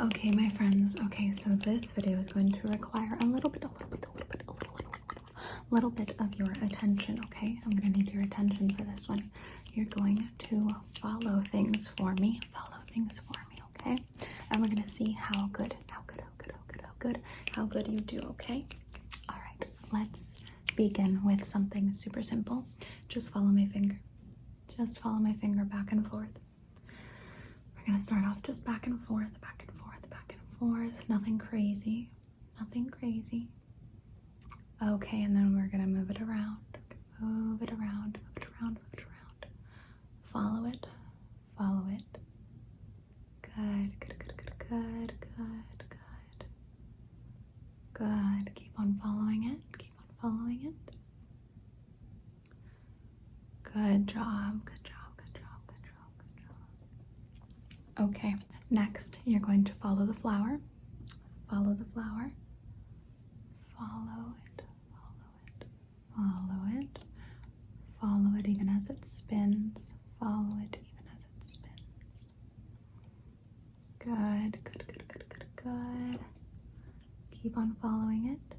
Okay, my friends. Okay, so this video is going to require a little bit, a little bit, a little bit, a little, little, little, little bit of your attention. Okay, I'm gonna need your attention for this one. You're going to follow things for me. Follow things for me. Okay, and we're gonna see how good, how good, how good, how good, how good, how good you do. Okay. All right. Let's begin with something super simple. Just follow my finger. Just follow my finger back and forth. We're gonna start off just back and forth, back and forth, forth. Nothing crazy. Nothing crazy. Okay, and then we're gonna move it around. Move it around, move it around, move it around. Follow it, follow it. Good, good, good, good, good, good, good. Good. Keep on following it. Keep on following it. Good job. Good job. Good job. Good job. Good job. Okay. Next, you're going to follow the flower. Follow the flower. Follow it. Follow it. Follow it. Follow it even as it spins. Follow it even as it spins. Good. Good. Good. Good. Good. Good. Keep on following it.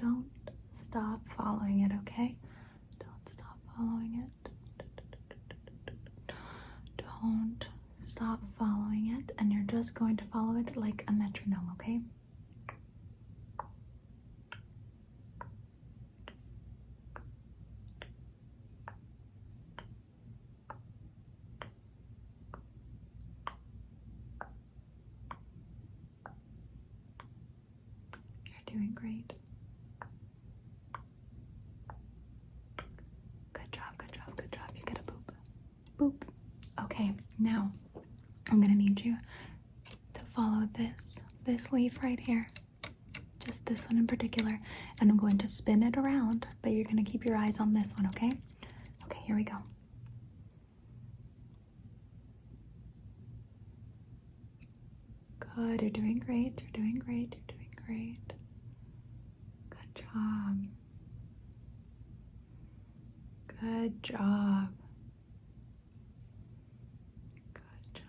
Don't stop following it, okay? Don't stop following it. Don't stop following it, and you're just going to follow it like a metronome, okay? You're doing great. Good job, good job, good job. You get a boop. Boop. Okay, now I'm gonna need you to this, leaf right here. Just this one in particular. And I'm going to spin it around, but you're gonna keep your eyes on this one, okay? Okay, here we go. Good, you're doing great, you're doing great, you're doing great. Good job. Good job. Good job.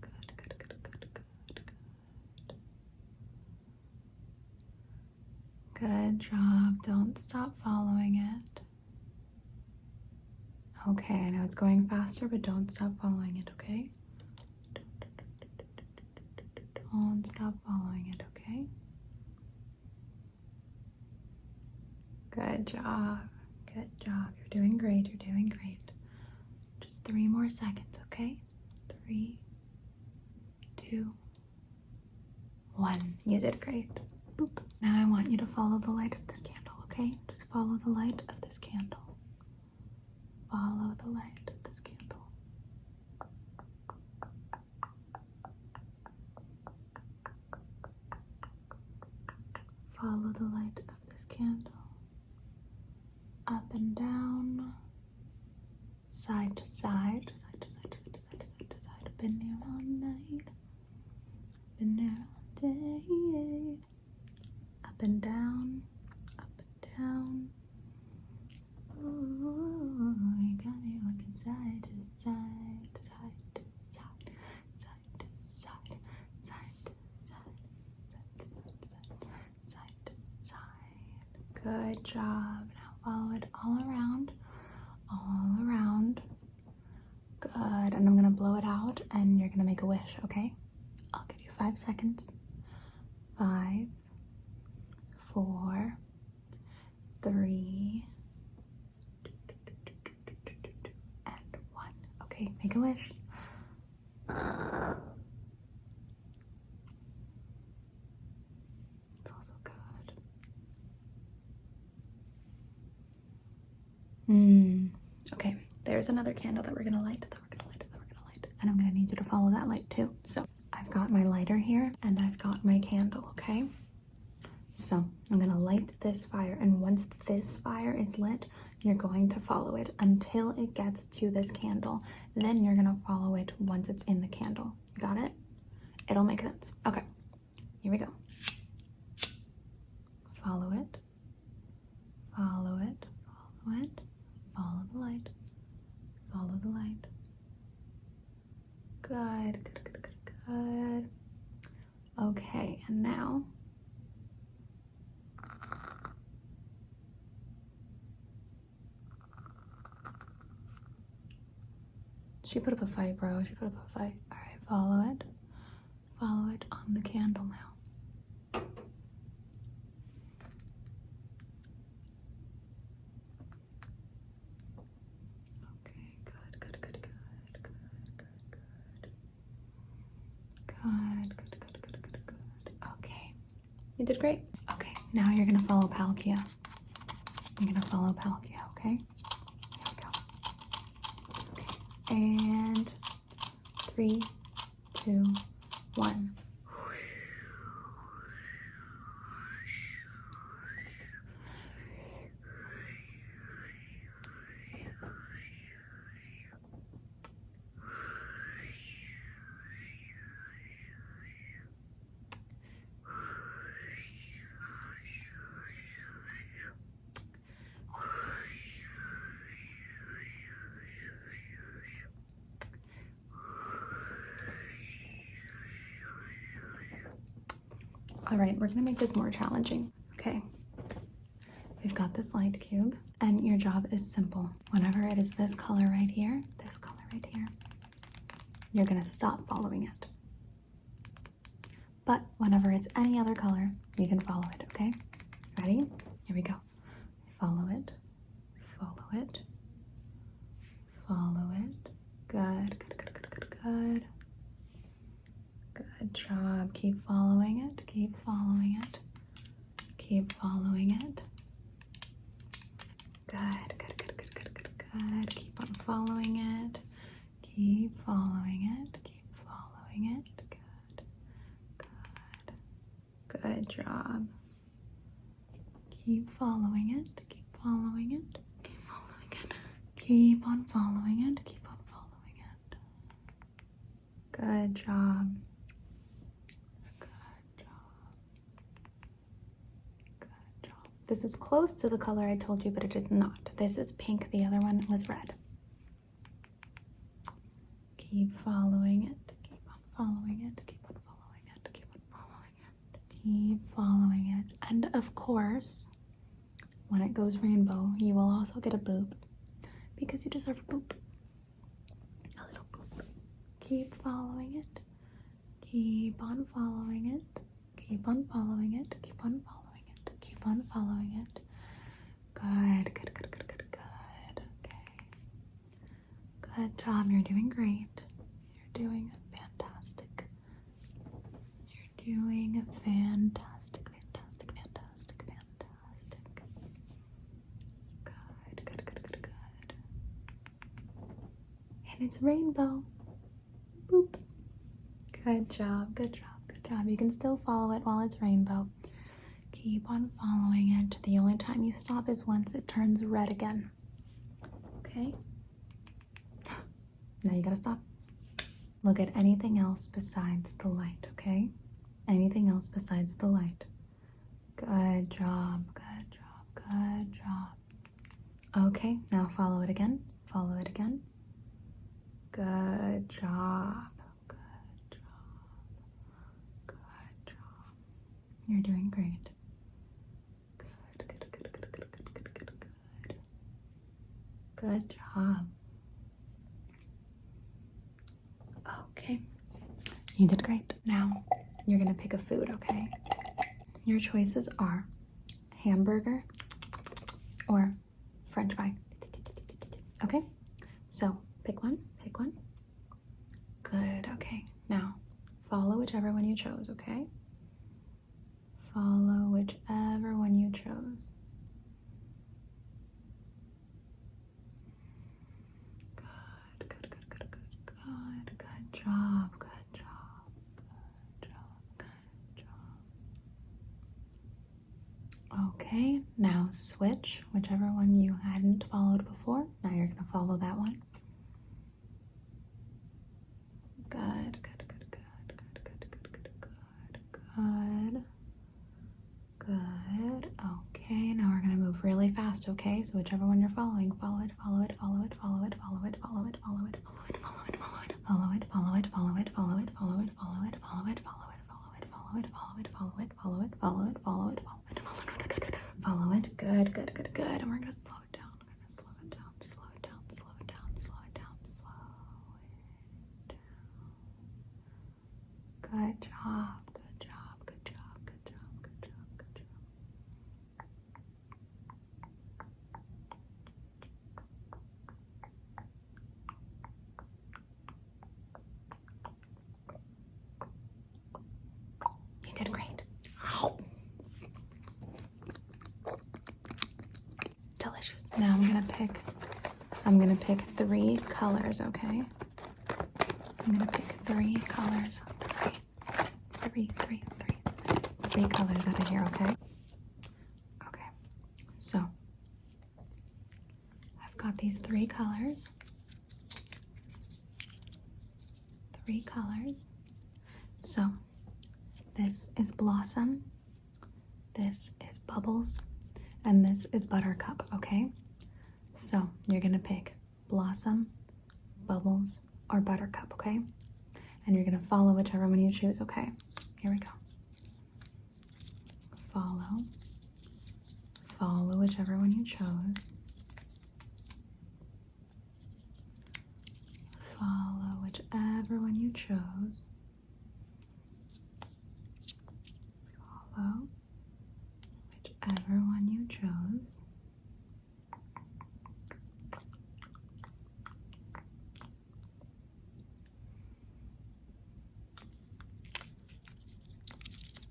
Good, good, good, good, good, good. Good job. Don't stop following it. Okay, I know it's going faster, but don't stop following it, okay? Don't stop following it, okay? Good job. Good job. You're doing great. You're doing great. Just three more seconds, okay? Three, two, one. You did great. Boop. Now I want you to follow the light of this candle, okay? Just follow the light of this candle. Follow the light of this candle. Follow the light of this candle. Up and down, side to side, side to side, side to side, side to side. Been there all night, been there all day. Up and down, up and down. Ooh, you got me looking side to side, side to side, side to side, to side, to side to side. Good job. Now follow it all around, all around. Good. And I'm gonna blow it out, and you're gonna make a wish. Okay? I'll give you five seconds. Five, four, three, and one. Okay, make a wish. It's also good. Hmm. Okay, there's another candle that we're gonna light, that we're gonna light, that we're gonna light. And I'm gonna need you to follow that light too. So I've got my lighter here and I've got my candle, okay? So I'm gonna light this fire, and once this fire is lit, you're going to follow it until it gets to this candle. Then you're gonna follow it once it's in the candle. Got it? It'll make sense. Okay, here we go. Follow it. Follow it. Follow it. Good, good, good, good, good. Okay, and now. She put up a fight, bro. She put up a fight. All right, follow it. Follow it on the candle now. You did great. Okay, now you're gonna follow Palkia. You're gonna follow Palkia, okay? Here we go. Okay. And three, All right, we're gonna make this more challenging. Okay. We've got this light cube, and your job is simple. Whenever it is this color right here, this color right here, you're gonna stop following it. But whenever it's any other color, you can follow it, okay? Ready? Here we go. Follow it, follow it, follow it. Good, good, good, good, good, good. Job. Keep following it. Keep following it. Keep following it. Good, good, good, good, good, good, good. Keep on following it. Keep following it. Keep following it. Good, good. Good job. Keep following it. Keep following it. Keep following it. Keep on following it. Keep on following it. Good job. Good job. Good job. This is close to the color I told you, but it is not. This is pink. The other one was red. Keep following it. Keep on following it. Keep on following it. Keep on following it. Keep following it. And of course, when it goes rainbow, you will also get a boop because you deserve a boop. A little boop. Keep following it. Keep on following it. Keep on following it. Keep on following it. Keep on following it. Good, good, good, good, good, good. Okay. Good job. You're doing great. You're doing fantastic. You're doing fantastic, fantastic, fantastic, fantastic. Good, good, good, good, good. And it's rainbow. Boop. Good job, good job, good job. You can still follow it while it's rainbow. Keep on following it. The only time you stop is once it turns red again. Okay? Now you gotta stop. Look at anything else besides the light, okay? Anything else besides the light. Good job, good job, good job. Okay, now follow it again. Follow it again. Good job. Good job. Good job. You're doing great. Good job. Okay. You did great. Now you're gonna pick a food, okay? Your choices are hamburger or french fry. Okay? So pick one, pick one. Good, okay. Now follow whichever one you chose, okay? Follow whichever one you chose. Good, good, good, good, good, good. Good job, good job, good job, good job. Okay, now switch whichever one you hadn't followed before. Now you're gonna follow that one. Good, good, good, good, good, good, good, good, good, good. Good. Okay, now we're gonna move really fast, okay? So whichever one you're following, follow it, follow it, follow You did great. Delicious. Now I'm gonna pick I'm gonna pick three colors, okay? I'm gonna pick three colors. Three, three, three, three. Three colors out of here, okay? Okay. So I've got these three colors. Three colors. So this is Blossom, this is Bubbles, and this is Buttercup, okay? So you're gonna pick Blossom, Bubbles, or Buttercup, okay? And you're gonna follow whichever one you choose, okay? Here we go. Follow. Follow whichever one you chose. Follow whichever one you chose. Follow whichever one you chose.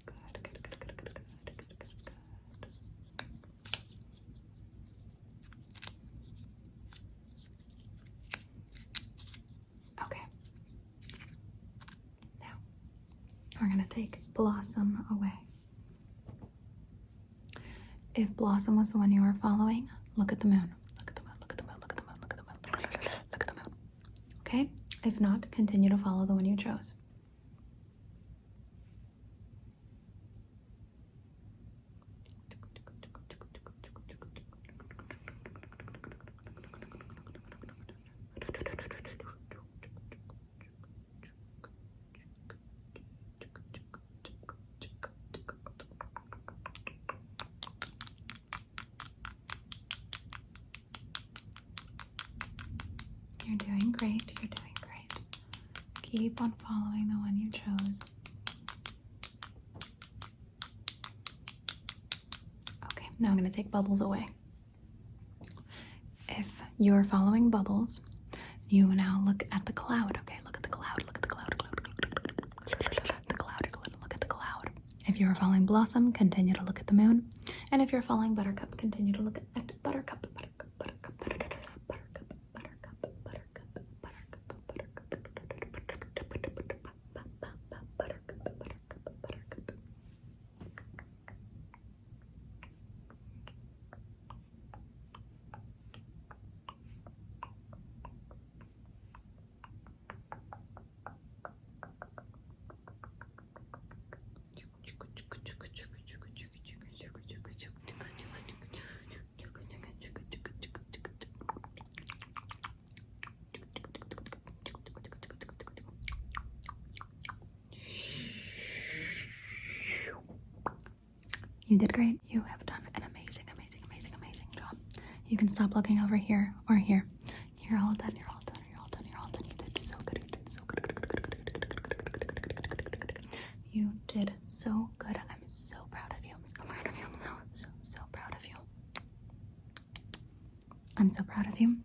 Good, good, good, good, good, good, good, good, good. Okay. Now we're gonna take Blossom away. If Blossom was the one you were following, look at the moon. Look at the moon, look at the moon, look at the moon, look at the moon. Look at the moon. Okay? If not, continue to follow the one you chose. You're doing great. You're doing great. Keep on following the one you chose. Okay, now I'm going to take bubbles away. If you're following bubbles, you now look at the cloud. Okay, look at the cloud. Look at the cloud. Cloud. The cloud. Look at the cloud. If you're following blossom, continue to look at the moon. And if you're following buttercup, continue to look at buttercup. You did great. You have done an amazing, amazing, amazing, amazing job. You can stop looking over here or here. You're all done. You're all done. You're all done. You're all done. You did so good. You did so good. You did so good. I'm so proud of you. I'm proud of you. So, so proud of you. I'm so proud of you.